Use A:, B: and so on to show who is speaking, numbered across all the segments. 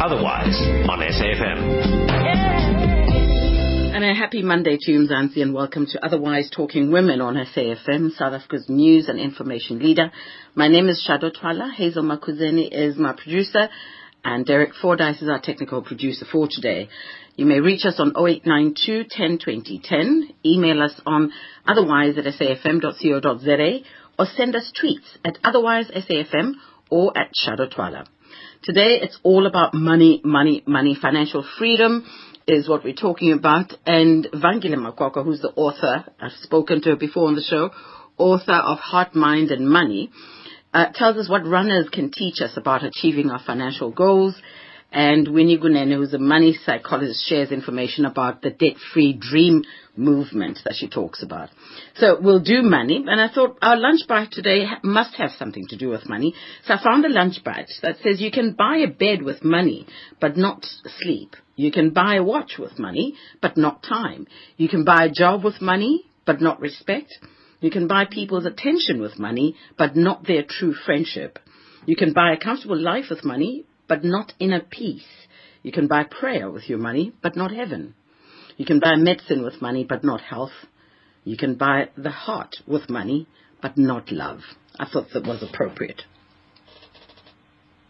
A: Otherwise on SAFM.
B: And a happy Monday to you, Mzansi, and welcome to Otherwise Talking Women on SAFM, South Africa's news and information leader. My name is Shado Twala. Hazel Makuzeni is my producer, and Derek Fordyce is our technical producer for today. You may reach us on 0892 10 20 10, email us on otherwise at safm.co.za, or send us tweets at otherwise SAFM or at Shado Twala. Today it's all about money, money, money, financial freedom is what we're talking about. And Vangile Makwakwa, who's the author, I've spoken to her before on the show, author of Heart, Mind and Money, uh, tells us what runners can teach us about achieving our financial goals. And Winnie Gunene, who's a money psychologist, shares information about the debt-free dream movement that she talks about. So we'll do money, and I thought our lunch bite today must have something to do with money. So I found a lunch bite that says you can buy a bed with money, but not sleep. You can buy a watch with money, but not time. You can buy a job with money, but not respect. You can buy people's attention with money, but not their true friendship. You can buy a comfortable life with money, but not inner peace. You can buy prayer with your money, but not heaven. You can buy medicine with money, but not health. You can buy the heart with money, but not love. I thought that was appropriate.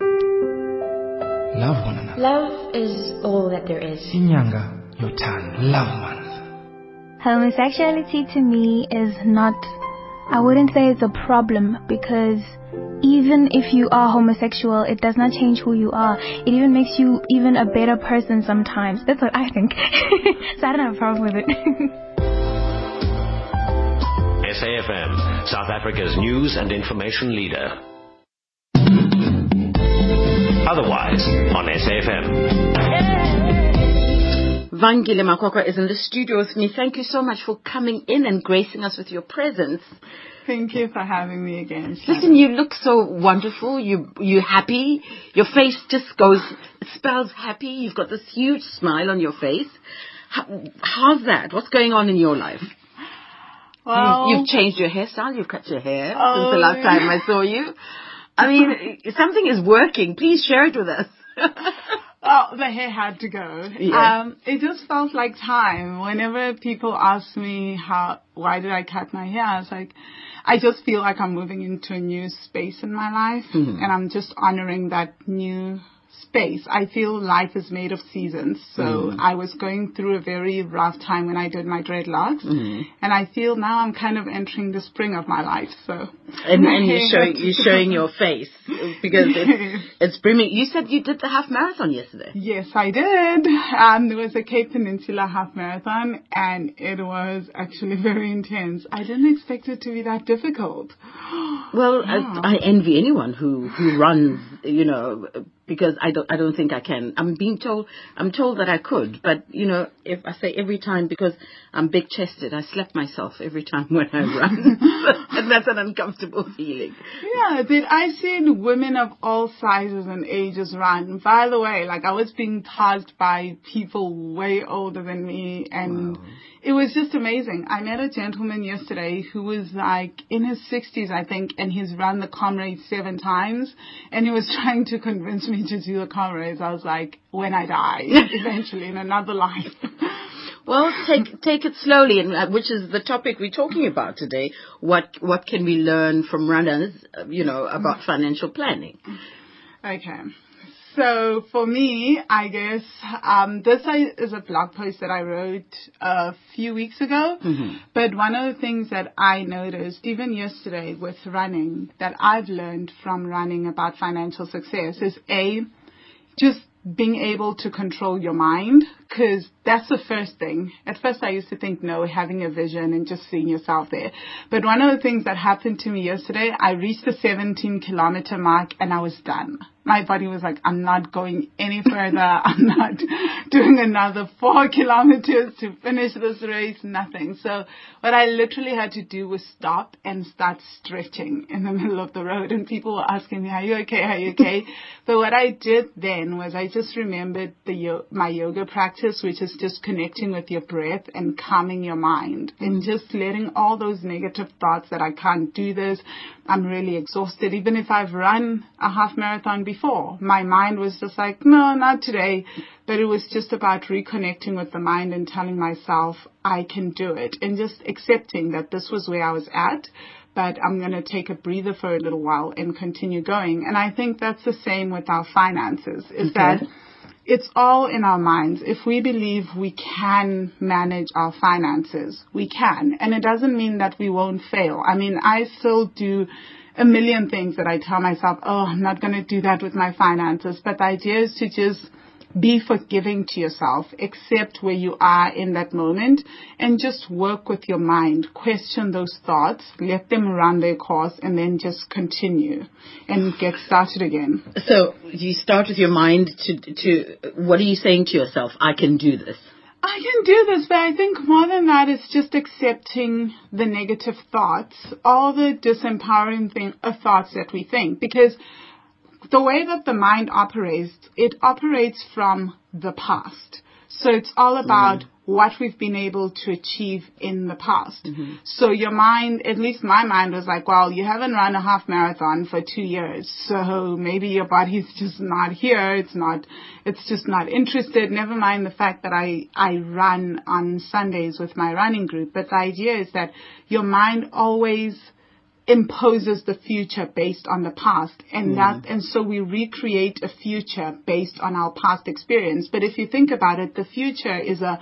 C: Love one another.
D: Love is all that there is.
C: Inyanga, yothando, love one another.
E: Homosexuality to me is not, I wouldn't say it's a problem because even if you are homosexual, it does not change who you are. It even makes you even a better person sometimes. That's what I think. so I don't have a problem with it.
A: SAFM, South Africa's news and information leader. Otherwise on SAFM.
B: Vangile Makwakwa is in the studio with me. Thank you so much for coming in and gracing us with your presence.
F: Thank you for having me again.
B: Listen, you look so wonderful. You you happy. Your face just goes it spells happy. You've got this huge smile on your face. How, how's that? What's going on in your life?
F: Well,
B: You've changed your hairstyle. You've cut your hair since
F: Oh,
B: the last time I saw you. I mean, something is working. Please share it with us.
F: oh, the hair had to go.
B: Yeah.
F: Um, it just felt like time. Whenever people ask me how, why did I cut my hair, I was like, I just feel like I'm moving into a new space in my life,
B: Mm-hmm.
F: and I'm just honoring that new space. I feel life is made of seasons, so
B: Mm-hmm.
F: I was going through a very rough time when I did my dreadlocks,
B: Mm-hmm.
F: and I feel now I'm kind of entering the spring of my life. So,
B: And, and you're showing you're showing your face because it's it's brimming. You said you did the half marathon yesterday.
F: Yes, I did. Um, there was a Cape Peninsula half marathon, and it was actually very intense. I didn't expect it to be that difficult.
B: Well,
F: Yeah.
B: I, I envy anyone who who runs, you know, because I don't I don't think I can. I'm being told I'm told that I could, but you know, if I say every time because I'm big chested, I slap myself every time when I run, and that's an uncomfortable feeling.
F: Yeah, but I've seen women of all sizes and ages run. By the way, like I was being tasked by people way older than me, and it was just amazing. I met a gentleman yesterday who was like in his 60s, I think, and he's run the Comrades seven times, and he was trying to convince me to do the Comrades. I was like, when I die, eventually in another life.
B: Well, take take it slowly, and uh, which is the topic we're talking about today. What what can we learn from runners, uh, you know, about financial planning?
F: Okay. So for me, I guess um, this is a blog post that I wrote a few weeks ago. But one of the things that I noticed, even yesterday with running, that I've learned from running about financial success is a just being able to control your mind because that's the first thing. At first I used to think no, having a vision and just seeing yourself there. But one of the things that happened to me yesterday, I reached the 17 kilometer mark and I was done. My body was like, I'm not going any further. I'm not doing another four kilometers to finish this race, nothing. So what I literally had to do was stop and start stretching in the middle of the road and people were asking me, are you okay? Are you okay? but what I did then was I just remembered the my yoga practice practice, which is just connecting with your breath and calming your mind and just letting all those negative thoughts that I can't do this, I'm really exhausted. Even if I've run a half marathon before, my mind was just like, no, not today. But it was just about reconnecting with the mind and telling myself I can do it and just accepting that this was where I was at but I'm going to take a breather for a little while and continue going. And I think that's the same with our finances is
B: Okay.
F: that it's all in our minds. If we believe we can manage our finances, we can. And it doesn't mean that we won't fail. I mean, I still do a million things that I tell myself, oh, I'm not going to do that with my finances. But the idea is to just be forgiving to yourself, accept where you are in that moment, and just work with your mind. Question those thoughts, let them run their course, and then just continue and get started again.
B: So you start with your mind to to what are you saying to yourself? I can do this.
F: I can do this, but I think more than that, it's just accepting the negative thoughts, all the disempowering thing, uh, thoughts that we think, because the way that the mind operates, it operates from the past. So it's all mm-hmm. about what we've been able to achieve in the past. Mm-hmm. So your mind, at least my mind was like, well, you haven't run a half marathon for two years. So maybe your body's just not here. It's not, it's just not interested. Never mind the fact that I, I run on Sundays with my running group. But the idea is that your mind always imposes the future based on the past. And hmm. that and so we recreate a future based on our past experience. But if you think about it the future is a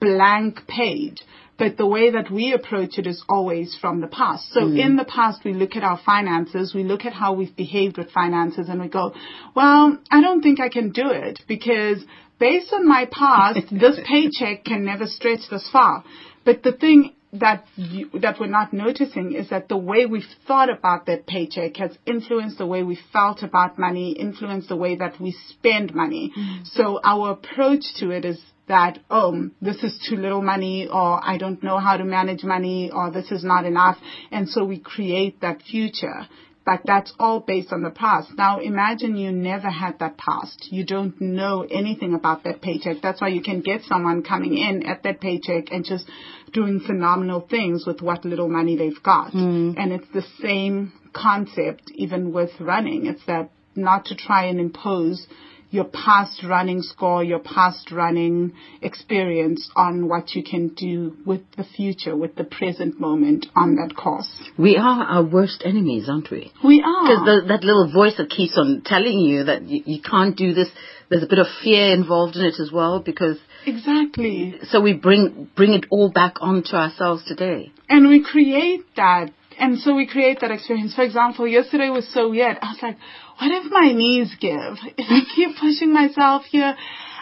F: blank page. But the way that we approach it is always from the past. So hmm. in the past we look at our finances we look at how we've behaved with finances and we go well i don't think i can do it because based on my past this paycheck can never stretch this far. But the thing that you, that we're not noticing is that the way we've thought about that paycheck has influenced the way we felt about money, influenced the way that we spend money. Mm-hmm. So our approach to it is that, oh, this is too little money, or I don't know how to manage money, or this is not enough. And so we create that future. But that's all based on the past. Now imagine you never had that past. You don't know anything about that paycheck. That's why you can get someone coming in at that paycheck and just doing phenomenal things with what little money they've got. Mm. And it's the same concept even with running. It's that not to try and impose your past running score, your past running experience on what you can do with the future, with the present moment on that course.
B: We are our worst enemies, aren't we?
F: We are.
B: Because that little voice that keeps on telling you that you, you can't do this, there's a bit of fear involved in it as well. Because
F: Exactly.
B: so we bring bring it all back onto ourselves today.
F: And we create that. And so we create that experience. For example, yesterday was so weird. I was like, what if my knees give? If I keep pushing myself here,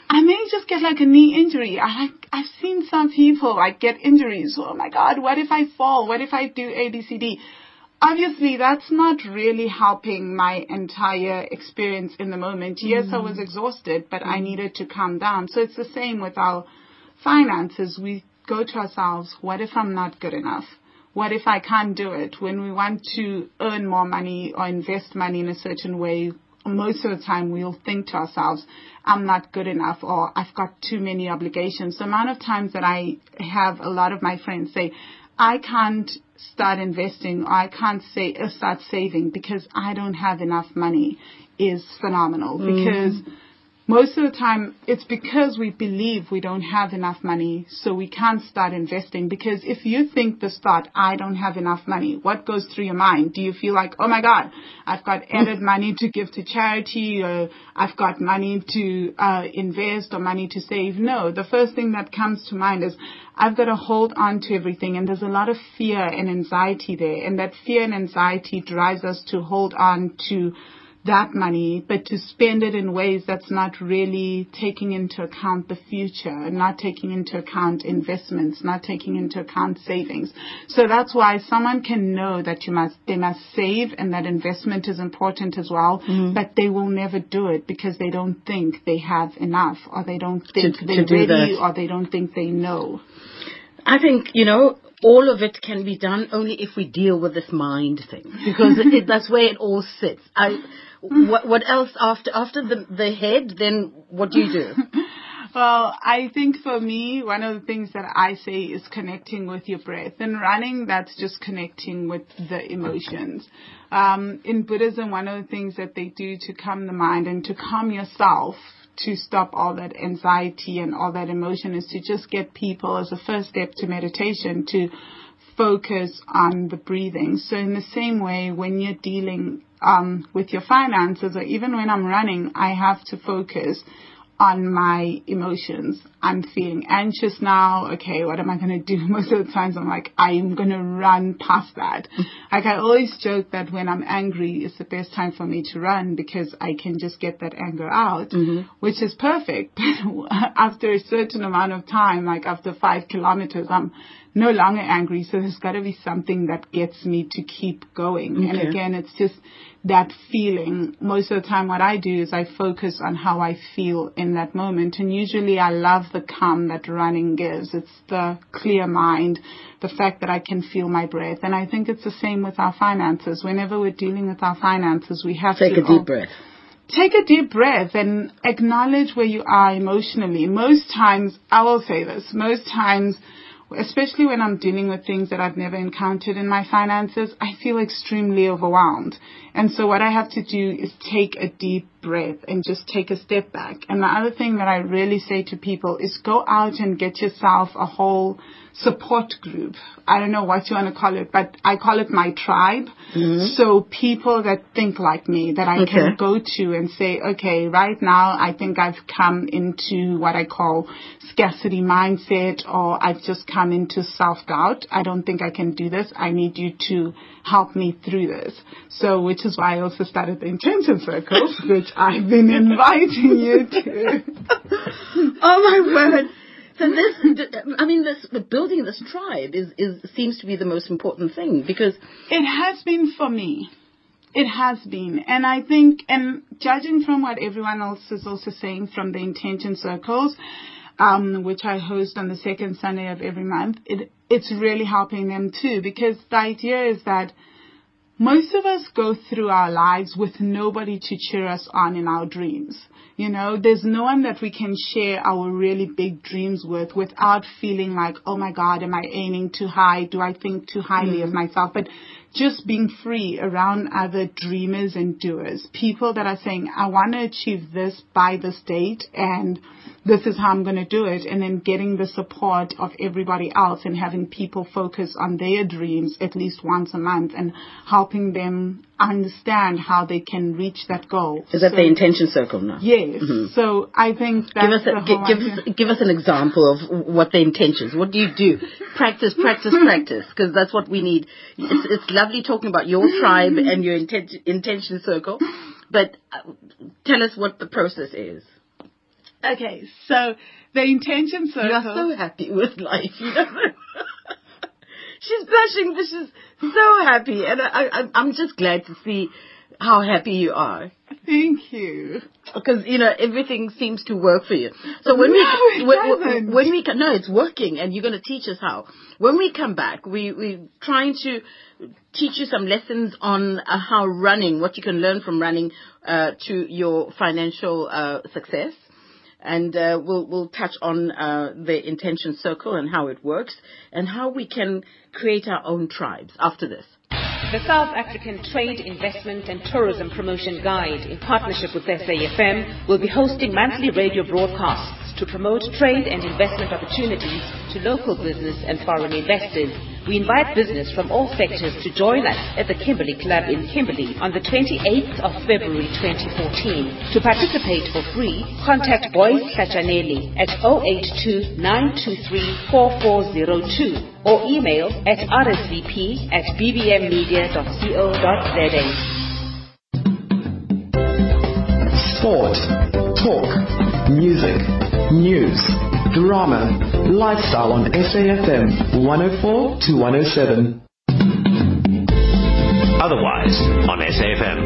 F: I may just get like a knee injury. I like, I've seen some people like get injuries. Oh my God, what if I fall? What if I do ABCD? Obviously, that's not really helping my entire experience in the moment. Yes, I was mm. exhausted, but I mm. needed to calm down. So it's the same with our finances. We go to ourselves, what if I'm not good enough? What if I can't do it? When we want to earn more money or invest money in a certain way, most of the time we'll think to ourselves, I'm not good enough or I've got too many obligations. The amount of times that I have a lot of my friends say, I can't start investing or I can't say, uh, start saving because I don't have enough money is phenomenal because most of the time it's because we believe we don't have enough money so we can't start investing. Because if you think this thought i don't have enough money what goes through your mind? Do you feel like oh my god i've got added money to give to charity or i've got money to uh, invest or money to save? No. The first thing that comes to mind is i've got to hold on to everything and there's a lot of fear and anxiety there. And that fear and anxiety drives us to hold on to that money, but to spend it in ways that's not really taking into account the future, not taking into account investments, not taking into account savings. So that's why someone can know that you must, they must save and that investment is important as well, mm-hmm. but they will never do it because they don't think they have enough or they don't think
B: To-
F: they're
B: to
F: ready
B: that.
F: or they don't think they know.
B: I think, you know, all of it can be done only if we deal with this mind thing. Because it, that's where it all sits. I, what, what else after, after the, the head, then what do you do?
F: Well, I think for me, one of the things that I say is connecting with your breath. And running, that's just connecting with the emotions. Um, in Buddhism, one of the things that they do to calm the mind and to calm yourself to stop all that anxiety and all that emotion is to just get people as a first step to meditation to focus on the breathing. So in the same way, when you're dealing with your finances or even when I'm running, I have to focus on my emotions. I'm feeling anxious now. Okay, what am I going to do? Most of the times I'm like, I'm going to run past that. like I always joke that when I'm angry, it's the best time for me to run because I can just get that anger out, mm-hmm. which is perfect. But after a certain amount of time, like after five kilometers, I'm no longer angry. So there's got to be something that gets me to keep going. Okay. And again, it's just that feeling. Most of the time, what I do is I focus on how I feel in that moment. And usually I love the calm that running gives. It's the clear mind, the fact that I can feel my breath. And I think it's the same with our finances. Whenever we're dealing with our finances, we have
B: take
F: to
B: take a deep breath.
F: Take a deep breath and acknowledge where you are emotionally. Most times, I will say this, most times especially when I'm dealing with things that I've never encountered in my finances, I feel extremely overwhelmed. And so what I have to do is take a deep breath and just take a step back. And the other thing that I really say to people is go out and get yourself a whole support group. I don't know what you want to call it, but I call it my tribe. Mm-hmm. So people that think like me that I okay. can go to and say, okay, right now I think I've come into what I call scarcity mindset or I've just come into self-doubt. I don't think I can do this. I need you to help me through this. So, which is why I also started the intention circles, which I've been inviting you to.
B: oh my word. So this, I mean, this building this tribe is, is seems to be the most important thing because
F: it has been for me. It has been, and I think, and judging from what everyone else is also saying from the intention circles, um, which I host on the second Sunday of every month, it it's really helping them too because the idea is that most of us go through our lives with nobody to cheer us on in our dreams. You know, there's no one that we can share our really big dreams with without feeling like, oh my God, am I aiming too high? Do I think too highly mm-hmm. of myself? But just being free around other dreamers and doers, people that are saying, I want to achieve this by this date and this is how I'm going to do it. And then getting the support of everybody else and having people focus on their dreams at least once a month and helping them understand how they can reach that goal.
B: Is that so, the intention circle now?
F: Yes. Mm-hmm. So I think
B: give us, a, give, give, us, give us an example of what the intentions. What do you do? practice, practice, practice, because that's what we need. It's, it's lovely talking about your tribe and your inten- intention circle, but uh, tell us what the process is.
F: Okay, so the intention circle.
B: You are so happy with life, you know. she's blushing, but she's so happy, and I, I, I'm just glad to see how happy you are.
F: Thank you.
B: Because you know everything seems to work for you. So when
F: no,
B: we
F: when,
B: when, we no, it's working, and you're going to teach us how. When we come back, we we're trying to teach you some lessons on uh, how running, what you can learn from running uh, to your financial uh, success and uh, we'll we'll touch on uh, the intention circle and how it works and how we can create our own tribes after this.
G: The South African Trade, Investment and Tourism Promotion Guide, in partnership with SAFM, will be hosting monthly radio broadcasts to promote trade and investment opportunities to local business and foreign investors. We invite business from all sectors to join us at the Kimberley Club in Kimberley on the 28th of February 2014. To participate for free, contact Boyce Sachaneli at 082 923 4402 or email at rsvp at bbmmedia.co.za.
H: Sport, talk, music news, drama, lifestyle on SAFM 104 to 107.
A: Otherwise on SAFM.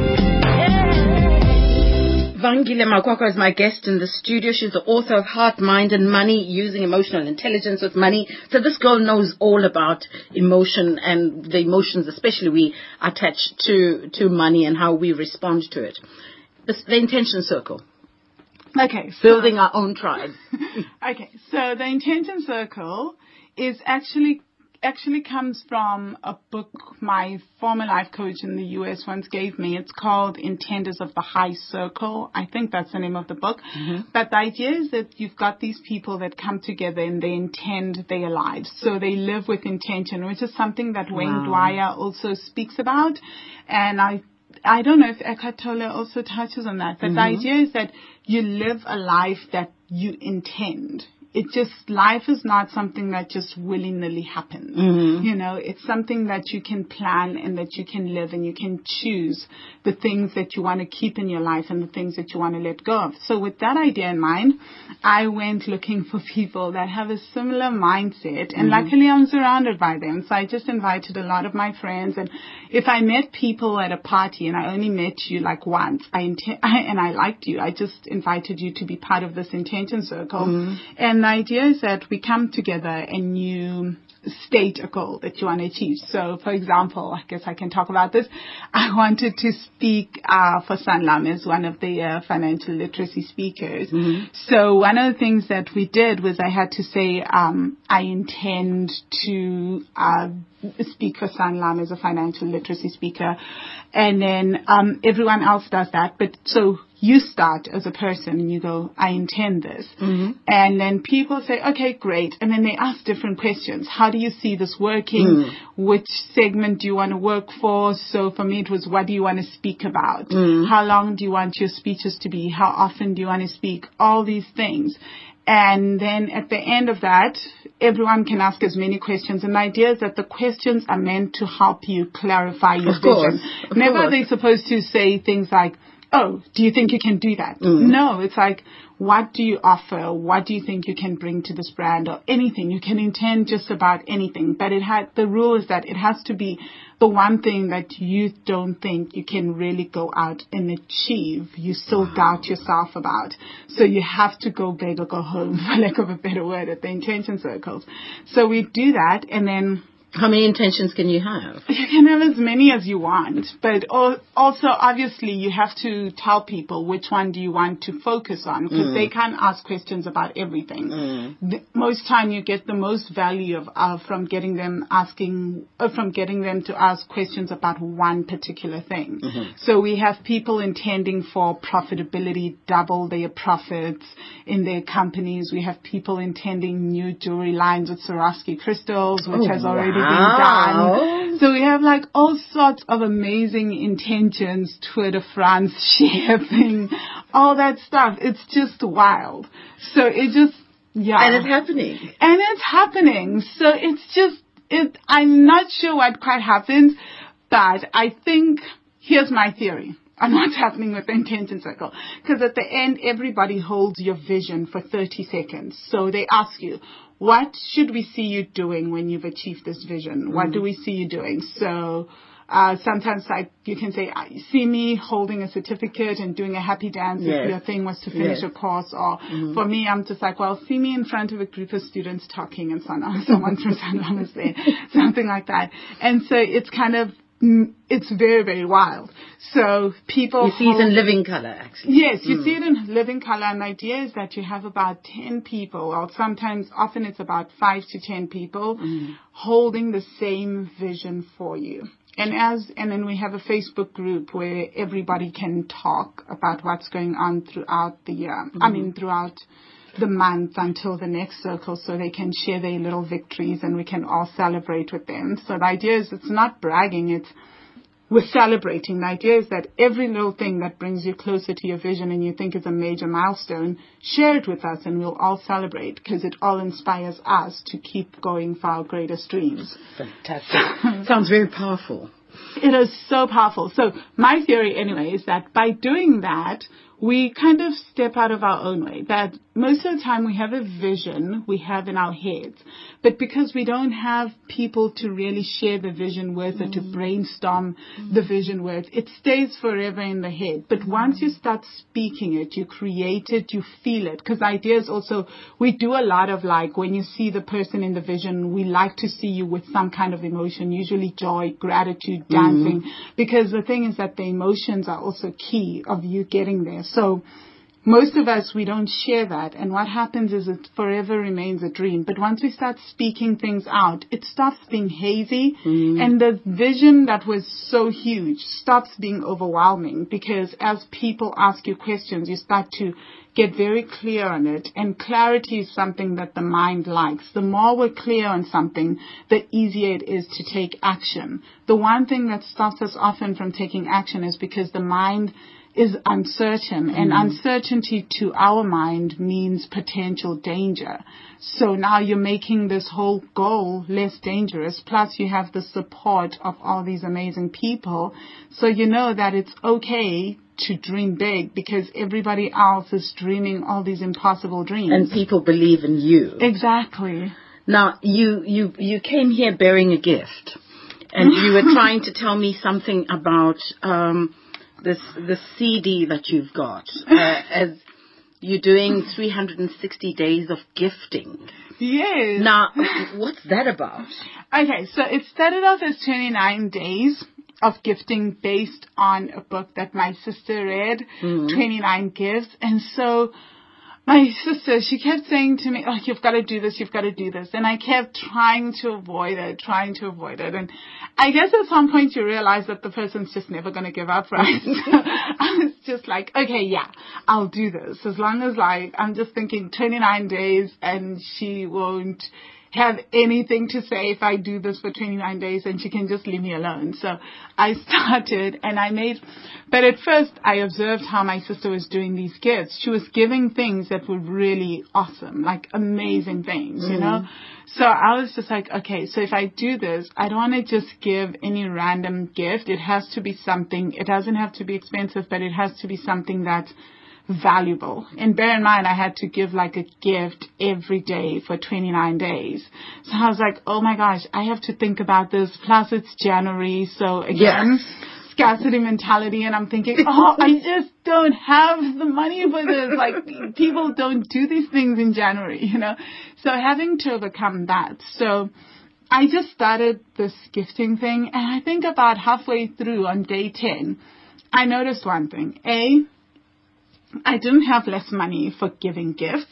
B: Vangile Makwakwa is my guest in the studio. She's the author of Heart, Mind and Money, Using Emotional Intelligence with Money. So this girl knows all about emotion and the emotions, especially we attach to, to money and how we respond to it. the intention circle.
F: Okay. So,
B: Building our own tribe.
F: okay. So the intention circle is actually actually comes from a book my former life coach in the US once gave me. It's called Intenders of the High Circle. I think that's the name of the book. Mm-hmm. But the idea is that you've got these people that come together and they intend their lives. So they live with intention, which is something that Wayne
B: Wow.
F: Dyer also speaks about. And I I don't know if Eckhart Tolle also touches on that, but the mm-hmm. idea is that you live a life that you intend. It just, life is not something that just willy-nilly happens. Mm-hmm. You know, it's something that you can plan and that you can live and you can choose the things that you want to keep in your life and the things that you want to let go of. So with that idea in mind, I went looking for people that have a similar mindset and mm-hmm. luckily I'm surrounded by them. So I just invited a lot of my friends and if I met people at a party and I only met you like once, I and I liked you, I just invited you to be part of this intention circle. Mm-hmm. And the idea is that we come together and you state a goal that you want to achieve. So, for example, I guess I can talk about this. I wanted to speak uh, for Sanlam as one of the uh, financial literacy speakers. So, one of the things that we did was I had to say um, I intend to uh, speak for Sanlam as a financial literacy speaker, and then um, everyone else does that. But so you start as a person and you go, I intend this. Mm-hmm. And then people say, okay, great. And then they ask different questions. How do you see this working? Mm. Which segment do you want to work for? So for me, it was, what do you want to speak about? Mm. How long do you want your speeches to be? How often do you want to speak? All these things. And then at the end of that, everyone can ask as many questions. And the idea is that the questions are meant to help you clarify your
B: Of course,
F: vision.
B: of
F: Never
B: course.
F: are they supposed to say things like, oh, do you think you can do that? Mm. No, it's like, what do you offer? What do you think you can bring to this brand or anything? You can intend just about anything, but it had, the rule is that it has to be the one thing that you don't think you can really go out and achieve. You still doubt yourself about. So you have to go big or go home, for lack of a better word, at the intention circles. So we do that and then
B: How many intentions can you have?
F: you can have as many as you want, but also obviously you have to tell people which one do you want to focus on because they can't ask questions about everything. The, most time you get the most value of uh, from getting them asking uh, from getting them to ask questions about one particular thing. So we have people intending for profitability, double their profits in their companies. We have people intending new jewelry lines with Swarovski crystals, which
B: Oh,
F: has already
B: wow.
F: done. So we have like all sorts of amazing intentions, Tour de France, shipping, all that stuff. It's just wild. So it just, yeah.
B: And it's happening.
F: And it's happening. So it's just, it, I'm not sure what quite happens, but I think, here's my theory on what's happening with the intention circle. Because at the end, everybody holds your vision for 30 seconds. So they ask you, what should we see you doing when you've achieved this vision? What mm-hmm. do we see you doing? So, uh, sometimes like you can say, I see me holding a certificate and doing a happy dance
B: Yes.
F: if your thing was to finish
B: Yes.
F: a course. Or mm-hmm. for me, I'm just like, well, see me in front of a group of students talking and someone, someone from Sanlam is there, something like that. And so it's kind of, Mm, it's very, very wild. So people
B: You see it in living color, actually.
F: Yes, you see hmm. it in living color, and the idea is that you have about 10 people, or sometimes, often it's about 5 to 10 people, hmm. holding the same vision for you. And as, and then we have a Facebook group where everybody can talk about what's going on throughout the year. I hmm. mean, throughout the month until the next circle so they can share their little victories and we can all celebrate with them. So the idea is it's not bragging, it's we're celebrating. The idea is that every little thing that brings you closer to your vision and you think is a major milestone, share it with us and we'll all celebrate because it all inspires us to keep going for our greatest dreams.
B: Fantastic. Sounds very powerful.
F: It is so powerful. So my theory anyway is that by doing that, we kind of step out of our own way. That most of the time we have a vision we have in our heads, but because we don't have people to really share the vision with or to mm. brainstorm mm. the vision with, it stays forever in the head. But mm. once you start speaking it, you create it, you feel it. Because ideas also, we do a lot of like, when you see the person in the vision, we like to see you with some kind of emotion, usually joy, gratitude, dancing. Because the thing is that the emotions are also key of you getting there. So most of us, we don't share that. And what happens is it forever remains a dream. But once we start speaking things out, it stops being hazy mm. and the vision that was so huge stops being overwhelming because as people ask you questions, you start to get very clear on it. And clarity is something that the mind likes. The more we're clear on something, the easier it is to take action. The one thing that stops us often from taking action is because the mind is uncertain and uncertainty to our mind means potential danger. So now you're making this whole goal less dangerous. Plus you have the support of all these amazing people. So you know that it's okay to dream big because everybody else is dreaming all these impossible dreams.
B: And people believe in you.
F: exactly.
B: Now, you, you, you came here bearing a gift. And you were trying to tell me something about, um, this, this CD that you've got, uh, as you're doing 360 days of gifting.
F: Yes.
B: Now, what's that about?
F: Okay, so it started off as 29 days of gifting based on a book that my sister read, 29 Gifts. And so my sister, she kept saying to me, oh, you've got to do this, you've got to do this. And I kept trying to avoid it, trying to avoid it. And I guess at some point you realize that the person's just never going to give up, right? so I was just like, okay, yeah, I'll do this. As long as like, I'm just thinking 29 days and she won't have anything to say if I do this for 29 days and she can just leave me alone. So I started and I made, but at first I observed how my sister was doing these gifts. She was giving things that were really awesome, like amazing things, you know? Mm-hmm. So I was just like, okay, so if I do this, I don't want to just give any random gift. It has to be something, it doesn't have to be expensive, but it has to be something that's valuable. And bear in mind, I had to give like a gift every day for 29 days. So I was like, oh my gosh, I have to think about this. Plus it's January. So again, scarcity mentality. And I'm thinking, oh, I just don't have the money for this. Like people don't do these things in January, you know? So having to overcome that. So I just started this gifting thing. And I think about halfway through on day 10, I noticed one thing. A, I didn't have less money for giving gifts.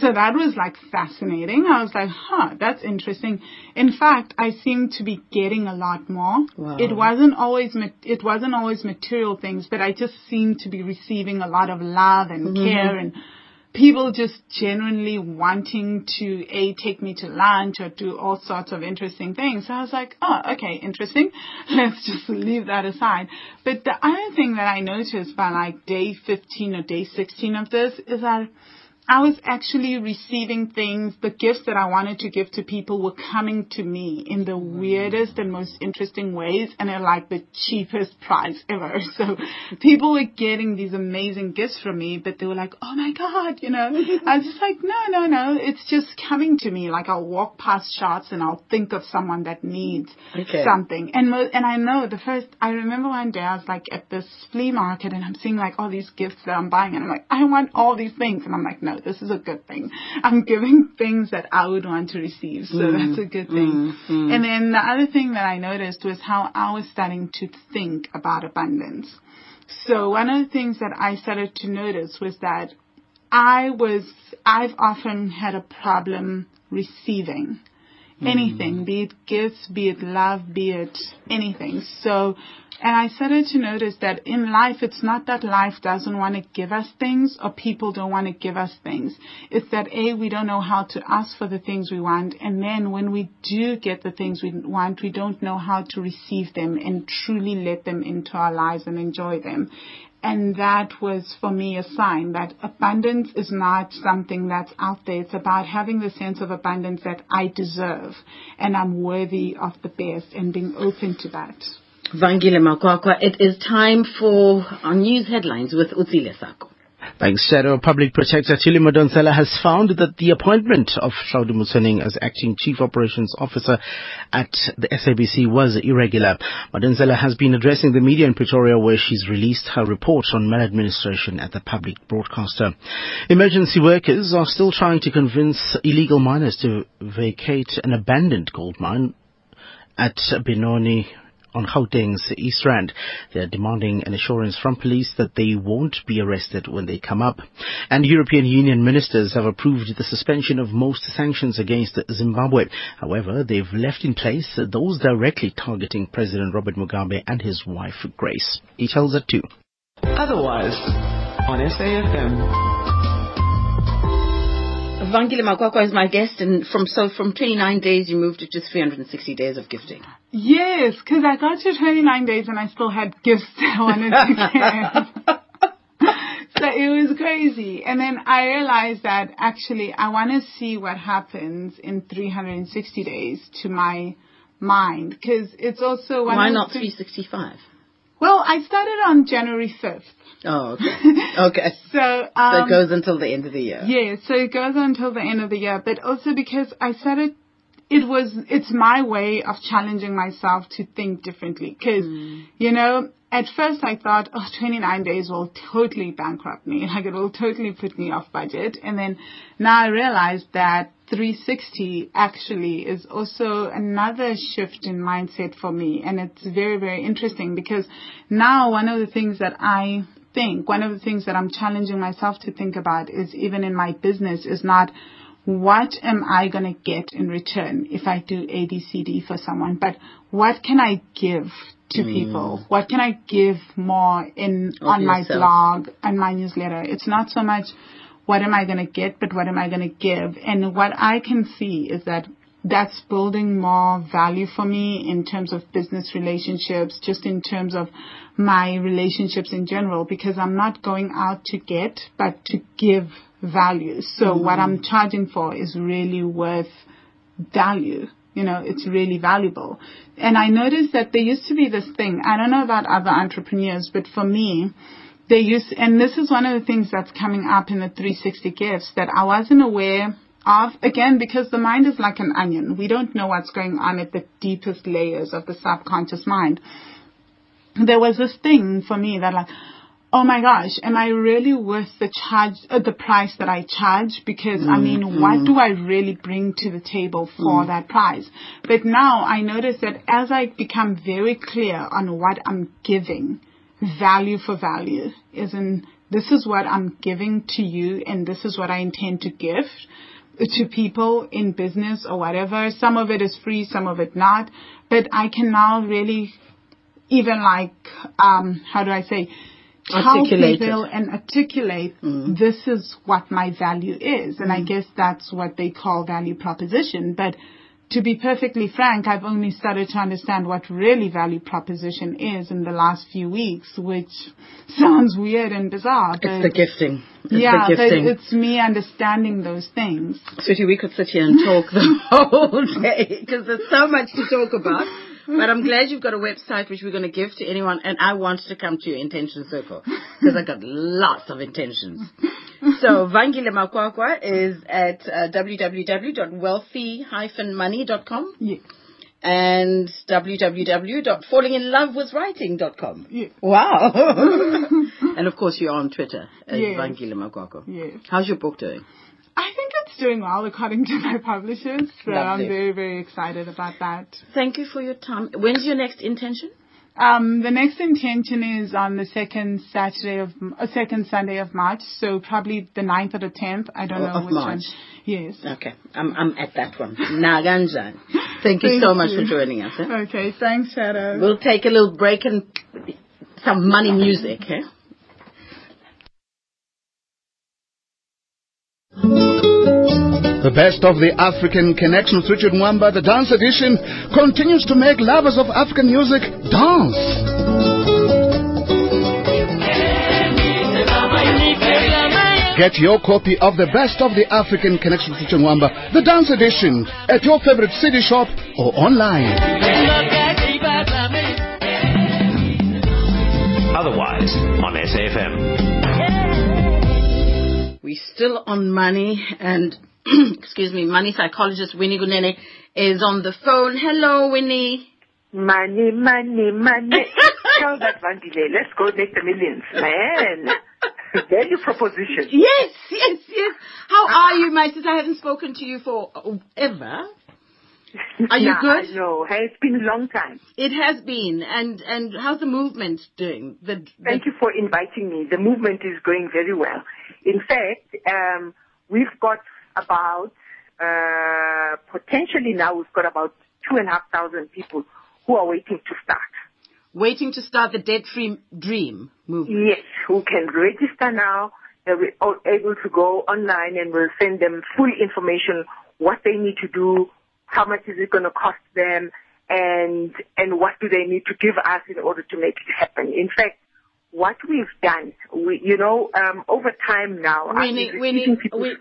F: So that was like fascinating. I was like, huh, that's interesting. In fact, I seemed to be getting a lot more.
B: Wow.
F: It wasn't always, it wasn't always material things, but I just seemed to be receiving a lot of love and mm-hmm. care and people just genuinely wanting to a take me to lunch or do all sorts of interesting things. So I was like, oh, okay, interesting. Let's just leave that aside. But the other thing that I noticed by like day 15 or day 16 of this is that I was actually receiving things, the gifts that I wanted to give to people were coming to me in the mm. weirdest and most interesting ways and at like the cheapest price ever. So people were getting these amazing gifts from me, but they were like, oh my God, you know, I was just like, no, no, no, it's just coming to me. Like I'll walk past shops and I'll think of someone that needs
B: Okay.
F: something. And mo- and I know the first, I remember one day I was like at this flea market and I'm seeing like all these gifts that I'm buying and I'm like, I want all these things. And I'm like, no, this is a good thing. I'm giving things that I would want to receive. So mm-hmm. that's a good thing. Mm-hmm. And then the other thing that I noticed was how I was starting to think about abundance. So one of the things that I started to notice was that I was, I've often had a problem receiving mm-hmm. anything, be it gifts, be it love, be it anything. So, and I started to notice that in life, it's not that life doesn't want to give us things or people don't want to give us things. It's that A, we don't know how to ask for the things we want. And then when we do get the things we want, we don't know how to receive them and truly let them into our lives and enjoy them. And that was for me a sign that abundance is not something that's out there. It's about having the sense of abundance that I deserve and I'm worthy of the best and being open to that.
B: Vangile Makwakwa, it is time for our news headlines with Utsile Sako.
C: Thanks, Shado. Public Protector Thuli Madonsela has found that the appointment of Hlaudi Motsoeneng as acting Chief Operations Officer at the SABC was irregular. Madonsela has been addressing the media in Pretoria where she's released her report on maladministration at the public broadcaster. Emergency workers are still trying to convince illegal miners to vacate an abandoned gold mine at Benoni on Gauteng's East Rand. They're demanding an assurance from police that they won't be arrested when they come up. And European Union ministers have approved the suspension of most sanctions against Zimbabwe. However, they've left in place those directly targeting President Robert Mugabe and his wife Grace. Details at 2.
H: Otherwise, on SAFM.
B: Vangile Makwakwa is my guest, and from so from 29 days you moved it to 360 days of gifting.
F: Yes, because I got to 29 days and I still had gifts I wanted to give. so it was crazy. And then I realized that actually I want to see what happens in 360 days to my mind because it's also one
B: Why not 365?
F: Well, I started on January 5th.
B: Oh, okay. okay.
F: So,
B: So
F: um,
B: it goes until the end of the year.
F: Yeah, so it goes until the end of the year, but also because I said it, it was, it's my way of challenging myself to think differently. Cause, you know, at first I thought, oh, 29 days will totally bankrupt me. Like it will totally put me off budget. And then now I realized that 360 actually is also another shift in mindset for me. And it's very, very interesting because now one of the things that I think, one of the things that I'm challenging myself to think about is even in my business is not what am I going to get in return if I do ABCD for someone, but what can I give to mm. people? What can I give more in
B: Of
F: on my blog and my newsletter? It's not so much what am I going to get, but what am I going to give? And what I can see is that that's building more value for me in terms of business relationships, just in terms of my relationships in general, because I'm not going out to get, but to give value. So mm-hmm. what I'm charging for is really worth value. You know, it's really valuable. And I noticed that there used to be this thing. I don't know about other entrepreneurs, but for me, they used, and this is one of the things that's coming up in the 360 gifts that I wasn't aware of. Again, because the mind is like an onion. We don't know what's going on at the deepest layers of the subconscious mind. There was this thing for me that like, oh my gosh, am I really worth the charge, uh, the price that I charge? Because I mean, mm, what mm. do I really bring to the table for mm. that price? But now I notice that as I become very clear on what I'm giving, value for value, is in this is what I'm giving to you and this is what I intend to give to people in business or whatever. Some of it is free, some of it not. But I can now really even like, um, how do I say, tell
B: Articulate
F: people
B: it.
F: and articulate this is what my value is. And I guess that's what they call value proposition. But to be perfectly frank, I've only started to understand what really value proposition is in the last few weeks, which sounds weird and bizarre.
B: It's
F: but
B: the gifting. It's
F: yeah,
B: the
F: but it's me understanding those things.
B: Sweetie, we could sit here and talk the whole day because there's so much to talk about. But I'm glad you've got a website which we're going to give to anyone, and I want to come to your intention circle because I've got lots of intentions. So Vangile Makwakwa is at uh, www.wealthy-money.com
F: Yeah.
B: and www.fallinginlovewithwriting.com.
F: Yeah.
B: Wow. and of course, you're on Twitter as
F: Yes.
B: Vangile Makwakwa.
F: Yes.
B: How's your book doing?
F: I think it's doing well according to my publishers. So I'm very, very excited about that.
B: Thank you for your time. When's your next intention?
F: Um, the next intention is on the second Saturday of, uh, second Sunday of March. So probably the 9th or the 10th. I don't
B: Oh,
F: know
B: of
F: which
B: March.
F: one. Yes.
B: Okay, I'm I'm at that one. Naganjan. Thank you
F: Thank
B: so much
F: you.
B: for joining us. Eh?
F: Okay. Thanks, Shado.
B: We'll take a little break and some money music. Eh?
I: The best of the African connection with Richard Mwamba, the dance edition, continues to make lovers of African music dance. Get your copy of the best of the African connection with Richard Mwamba, the dance edition, at your favorite CD shop or online.
A: Otherwise, on SAFM.
B: We're still on money and excuse me, money psychologist Winnie Gunene is on the phone. Hello, Winnie.
J: Money, money, money. Tell that Vandile, let's go make the millions, man. Value proposition.
B: Yes, yes, yes. How are you, my sister? I haven't spoken to you for uh, ever. Are you
J: Nah,
B: good?
J: No, hey, it's been a long time.
B: It has been. And, and how's the movement doing? The, the,
J: Thank you for inviting me. The movement is going very well. In fact, um, we've got about, uh, potentially now we've got about two and a half thousand people who are waiting to start.
B: Waiting to start the Debt Free Dream movement.
J: Yes, who can register now. All able to go online and we'll send them full information, what they need to do, how much is it going to cost them, and, and what do they need to give us in order to make it happen. In fact, what we've done, we, you know, um, over time now,
B: Winnie, Winnie, Winnie,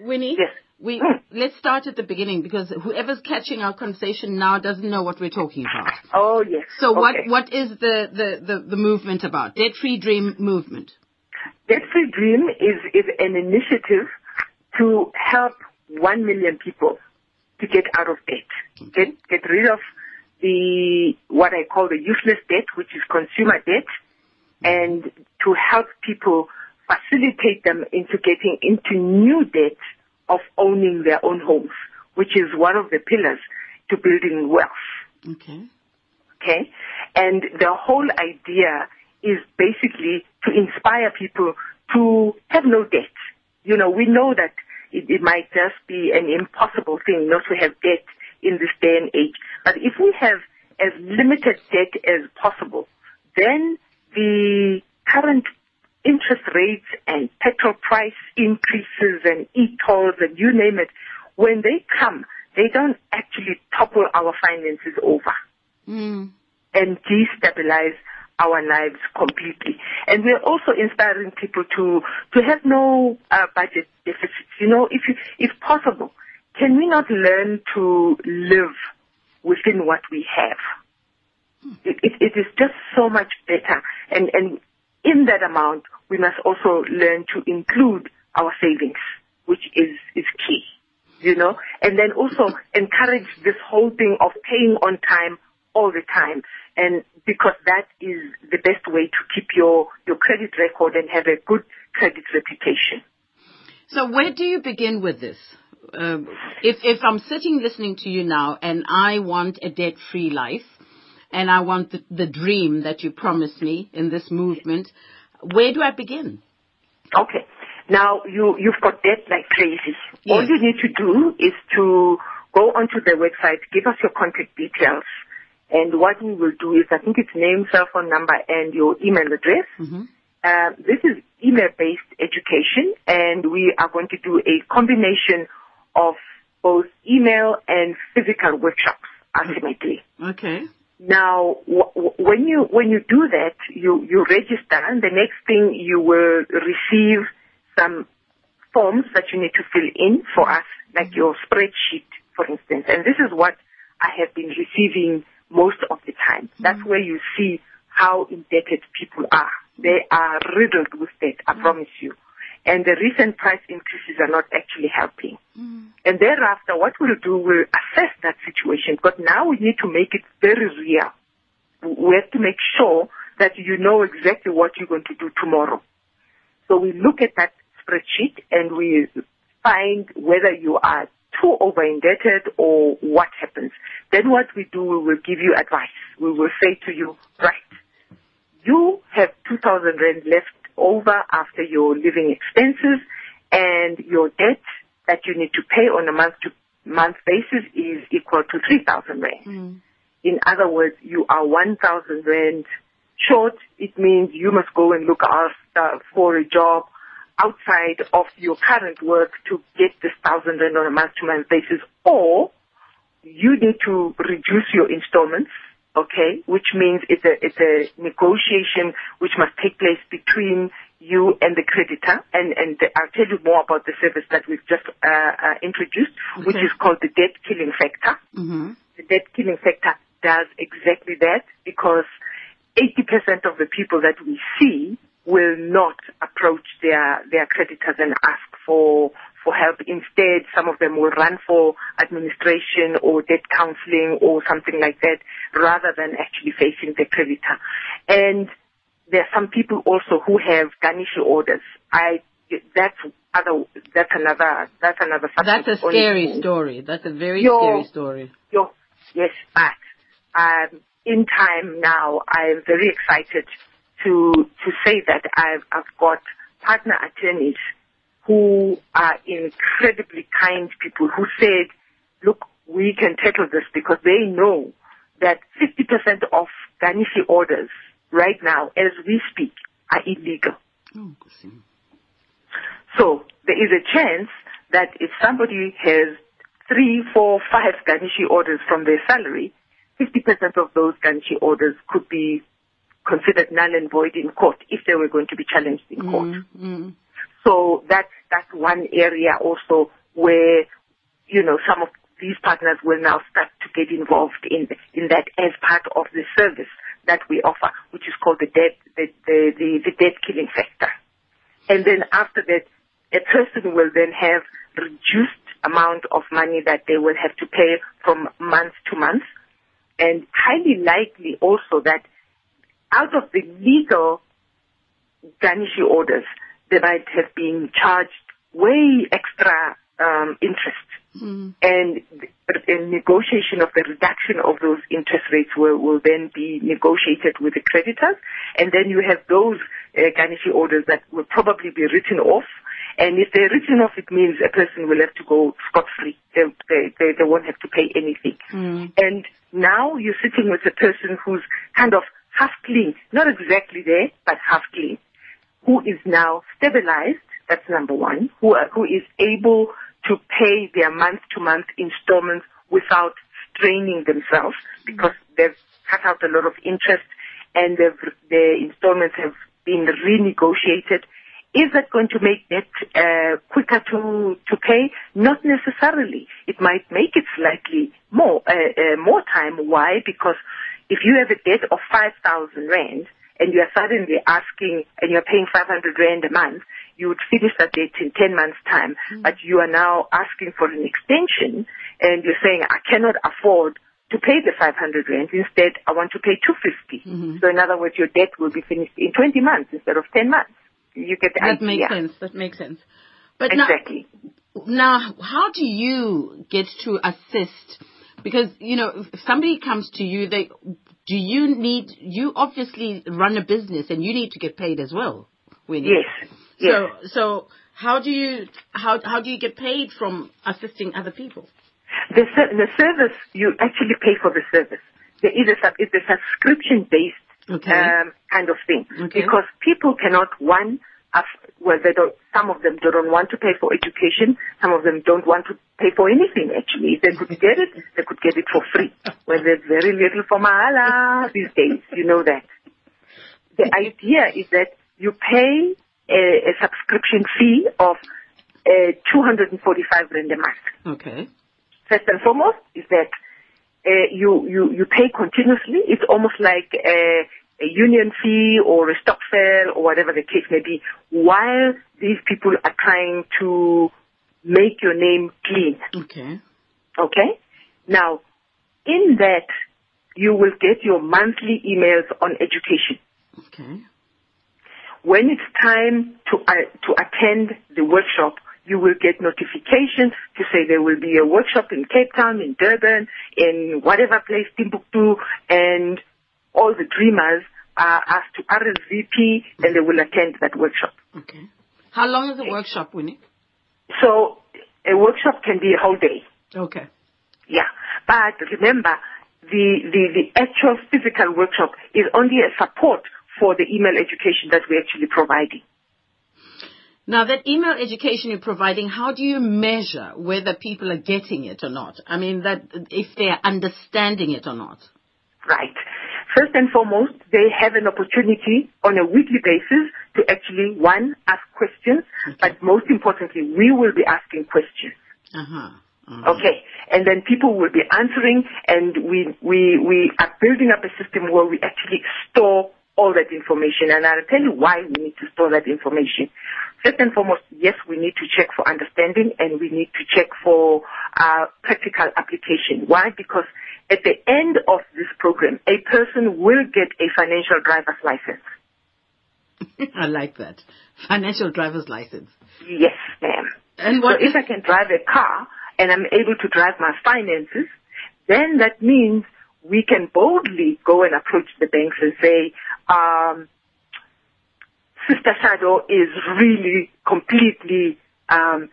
B: Winnie,
J: Yes.
B: we,
J: Mm.
B: let's start at the beginning because whoever's catching our conversation now doesn't know what we're talking about.
J: Oh, yes.
B: So what, what is the, the, the, the movement about? Debt Free Dream movement.
J: Debt Free Dream is, is an initiative to help one million people to get out of debt. Get, get rid of the, what I call the useless debt, which is consumer debt, Mm-hmm. and to help people facilitate them into getting into new debt of owning their own homes, which is one of the pillars to building wealth
B: Okay.
J: okay? And the whole idea is basically to inspire people to have no debt. You know, we know that it, it might just be an impossible thing not to have debt in this day and age. But if we have as limited debt as possible, then the current interest rates and petrol price increases and e-tolls and you name it, when they come, they don't actually topple our finances over
B: Mm.
J: and destabilize our lives completely. And we're also inspiring people to to have no uh, budget deficits. You know, if you, if possible, can we not learn to live within what we have? It, it, is just so much better. And and in that amount, we must also learn to include our savings, which is is key. You know, and then also encourage this whole thing of paying on time all the time. And because that is the best way to keep your, your credit record and have a good credit reputation.
B: So where do you begin with this? Um, if if I'm sitting listening to you now and I want a debt-free life, and I want the, the dream that you promised me in this movement, where do I begin?
J: Okay. Now you, you've got debt like crazy. All you need to do is to go onto the website, give us your contact details, and what we will do is, I think it's name, cell phone number, and your email address.
B: Mm-hmm.
J: Uh, this is email-based education, and we are going to do a combination of both email and physical workshops ultimately.
B: Okay.
J: Now, when you when you do that, you you register, and the next thing you will receive some forms that you need to fill in for us, like your spreadsheet, for instance. And this is what I have been receiving most of the time. Mm-hmm. That's where you see how indebted people are. They are riddled with debt, I mm-hmm. promise you. And the recent price increases are not actually helping. Mm. And thereafter, what we'll do, we'll assess that situation. But now we need to make it very real. We have to make sure that you know exactly what you're going to do tomorrow. So we look at that spreadsheet and we find whether you are too over indebted or what happens. Then what we do, we will give you advice. We will say to you, right, you have 2,000 rand left over after your living expenses and your debt that you need to pay on a month to month basis is equal to 3,000 rand. Hmm. In other words, you are 1,000 rand short. It means you must go and look after for a job outside of your current work to get this 1,000 rand on a month to month basis or you need to reduce your installments, okay, which means it's a, it's a negotiation which must take place between you and the creditor. And, and I'll tell you more about the service that we've just uh, uh, introduced, which is called the debt killing factor.
B: Mm-hmm.
J: The debt killing factor does exactly that because 80% of the people that we see will not approach their, their creditors and ask for, for help. Instead, some of them will run for administration or debt counseling or something like that rather than actually facing the creditor. And there are some people also who have garnishee orders. I, that's other. That's another. That's another subject.
B: That's a scary story. That's a very
J: Yo.
B: scary story.
J: Yo, yes, but um, in time now, I'm very excited to to say that I've I've got partner attorneys who are incredibly kind people who said, look, we can tackle this because they know that 50% of garnishee orders right now, as we speak, are illegal.
B: Oh,
J: So there is a chance that if somebody has three, four, five garnishee orders from their salary, 50% of those garnishee orders could be considered null and void in court if they were going to be challenged in court.
B: Mm.
J: So that's that's one area also where you know some of these partners will now start to get involved in in that as part of the service that we offer, which is called the debt the the, the, the debt killing factor. And then after that, a person will then have reduced amount of money that they will have to pay from month to month, and highly likely also that out of the legal garnishee orders, they might have been charged way extra um, interest.
B: Mm.
J: And the negotiation of the reduction of those interest rates will, will then be negotiated with the creditors. And then you have those uh, orders that will probably be written off. And if they're written off, it means a person will have to go scot-free. They, they, they, they won't have to pay anything.
B: Mm.
J: And now you're sitting with a person who's kind of half clean, not exactly there, but half clean, who is now stabilized, that's number one, who, are, who is able to pay their month-to-month installments without straining themselves because they've cut out a lot of interest and their installments have been renegotiated. Is that going to make it uh, quicker to to pay? Not necessarily. It might make it slightly more uh, uh, more time. Why? Because if you have a debt of five thousand rand and you are suddenly asking and you're paying five hundred rand a month, you would finish that debt in ten months' time. Mm. But you are now asking for an extension, and you're saying I cannot afford to pay the 500 rand. Instead, I want to pay 250. Mm-hmm. So in other words, your debt will be finished in 20 months instead of 10 months. You get the
B: That
J: idea.
B: makes sense. That makes sense. But
J: Exactly.
B: now, now, how do you get to assist? Because you know, if somebody comes to you, they do you need you obviously run a business and you need to get paid as well. Winnie.
J: Yes. Yes.
B: So, so how do you how how do you get paid from assisting other people?
J: The, the service, you actually pay for the service. There is a, sub- it's a subscription-based
B: Okay.
J: um, kind of thing.
B: Okay.
J: Because people cannot, one, well, they don't, some of them don't want to pay for education. Some of them don't want to pay for anything, actually. If they could get it, they could get it for free. Well, there's very little for mahala these days. You know that. The idea is that you pay a, a subscription fee of uh, 245 rand a month
B: Okay.
J: first and foremost is that uh, you, you, you pay continuously. It's almost like a, a union fee or a stock sale or whatever the case may be, while these people are trying to make your name clean.
B: Okay.
J: Okay? Now, in that, you will get your monthly emails on education.
B: Okay.
J: When it's time to uh, to attend the workshop, you will get notifications to say there will be a workshop in Cape Town, in Durban, in whatever place, Timbuktu, and all the dreamers are asked to RSVP and they will attend that workshop.
B: Okay. How long is the workshop, Winnie?
J: So a workshop can be a whole day.
B: Okay.
J: Yeah. But remember, the, the, the actual physical workshop is only a support for the email education that we're actually providing.
B: Now, that email education you're providing, how do you measure whether people are getting it or not? I mean, that if they're understanding it or not.
J: Right. First and foremost, they have an opportunity on a weekly basis to actually, one, ask questions, but most importantly, we will be asking questions.
B: Uh-huh.
J: Okay. And then people will be answering and we, we, we are building up a system where we actually store all that information. And I'll tell you why we need to store that information. First and foremost, yes, we need to check for understanding and we need to check for uh, practical application. Why? Because at the end of this program, a person will get a financial driver's license.
B: I like that. Financial driver's license.
J: Yes, ma'am.
B: And what
J: so if I can drive a car and I'm able to drive my finances, then that means we can boldly go and approach the banks and say, um, Sister Shado is really completely um,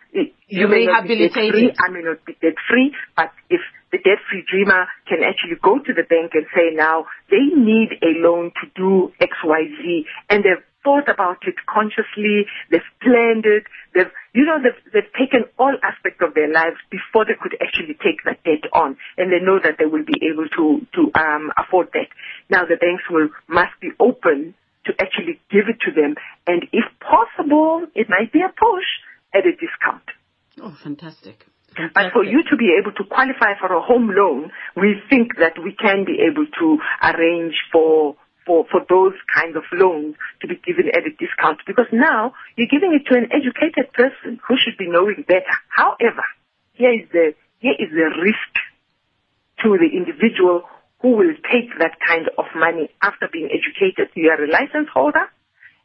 J: you may not be debt free, I may not be debt free, but if the debt free dreamer can actually go to the bank and say now they need a loan to do X, Y, Z, and they've thought about it consciously, they've planned it, they've, you know, they've, they've taken all aspects of their lives before they could actually take that debt on, and they know that they will be able to, to, um, afford that. Now the banks will, must be open to actually give it to them, and if possible, it might be a push at a discount.
B: Oh, fantastic.
J: fantastic. But for you to be able to qualify for a home loan, we think that we can be able to arrange for for, for those kinds of loans to be given at a discount because now you're giving it to an educated person who should be knowing better. However, here is the, here is the risk to the individual who will take that kind of money after being educated. You are a license holder,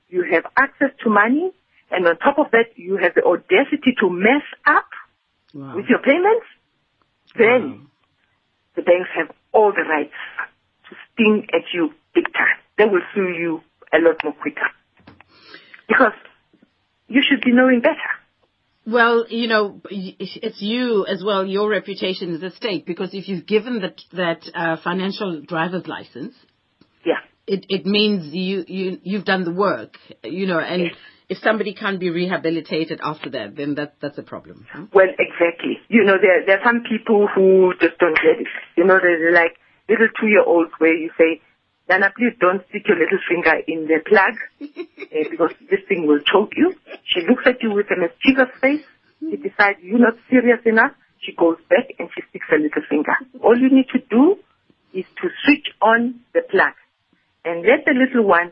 J: you have access to money, and on top of that, you have the audacity to mess up wow. with your payments, then wow. the banks have all the rights to sting at you big time. They will sue you a lot more quicker. Because you should be knowing better.
B: Well, you know, it's you as well, your reputation is at stake, because if you've given that, that uh, financial driver's license,
J: yeah.
B: it, it means you, you, you've done the work, you know, and yes if somebody can't be rehabilitated after that, then that that's a problem. Huh?
J: Well, exactly. You know, there there are some people who just don't get it. You know, they're like little two year olds where you say, Nana, please don't stick your little finger in the plug uh, because this thing will choke you. She looks at you with a mischievous face. She decides you're not serious enough. She goes back and she sticks her little finger. All you need to do is to switch on the plug and let the little one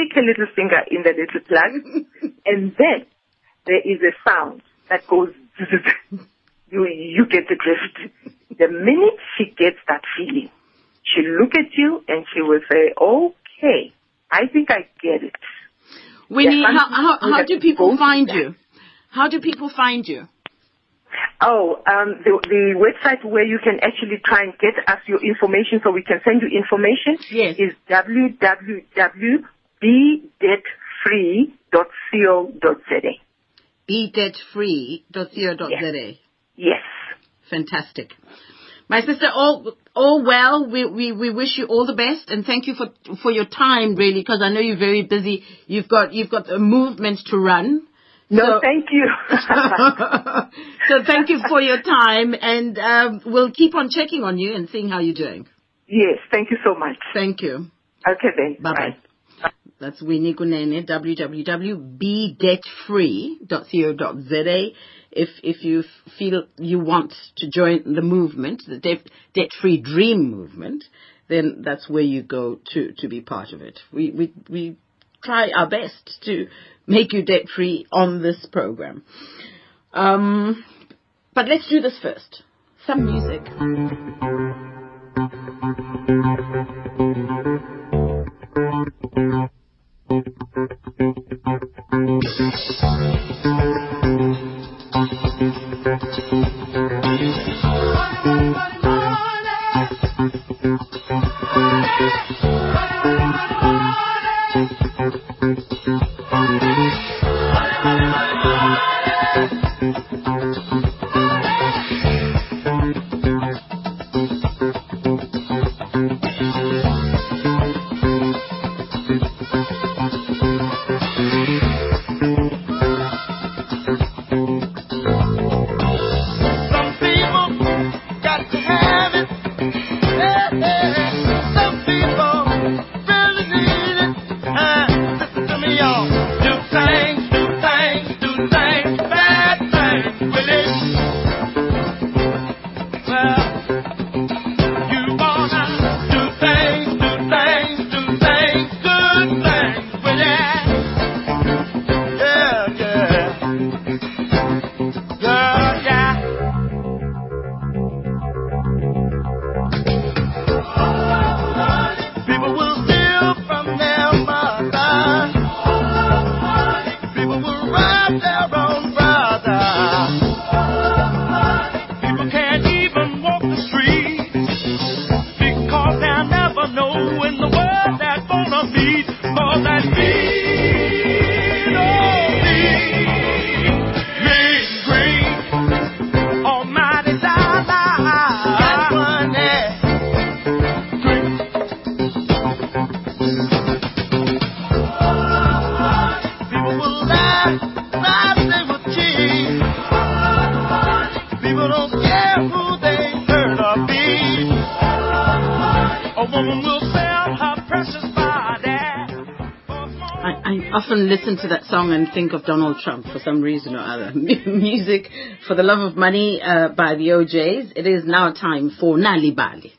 J: stick a little finger in the little plug, and then there is a sound that goes. you you get the drift. The minute she gets that feeling, she'll look at you and she will say, "Okay, I think I get it."
B: Winnie, how how, how do people find you? How do people find you?
J: Oh, um, the, the website where you can actually try and get us your information so we can send you information
B: yes.
J: is www bedebtfree.co.za.
B: Bedebtfree.co.za.
J: Yes.
B: Fantastic. My sister, all all well. We, we we wish you all the best and thank you for for your time, really, because I know you're very busy. You've got you've got a movement to run.
J: No, so, thank you.
B: so thank you for your time, and um, we'll keep on checking on you and seeing how you're doing.
J: Yes, thank you so much.
B: Thank you.
J: Okay then.
B: Bye bye. That's Winnie Gunene, www.bedebtfree.co.za. If, if you feel you want to join the movement, the debt free dream movement, then that's where you go to, to be part of it. We, we, we try our best to make you debt free on this program. Um, but let's do this first. Some music. Thank you. Song and think of Donald Trump for some reason or other. Music for the Love of Money uh, by the O'Jays. It is now time for Nal'ibali.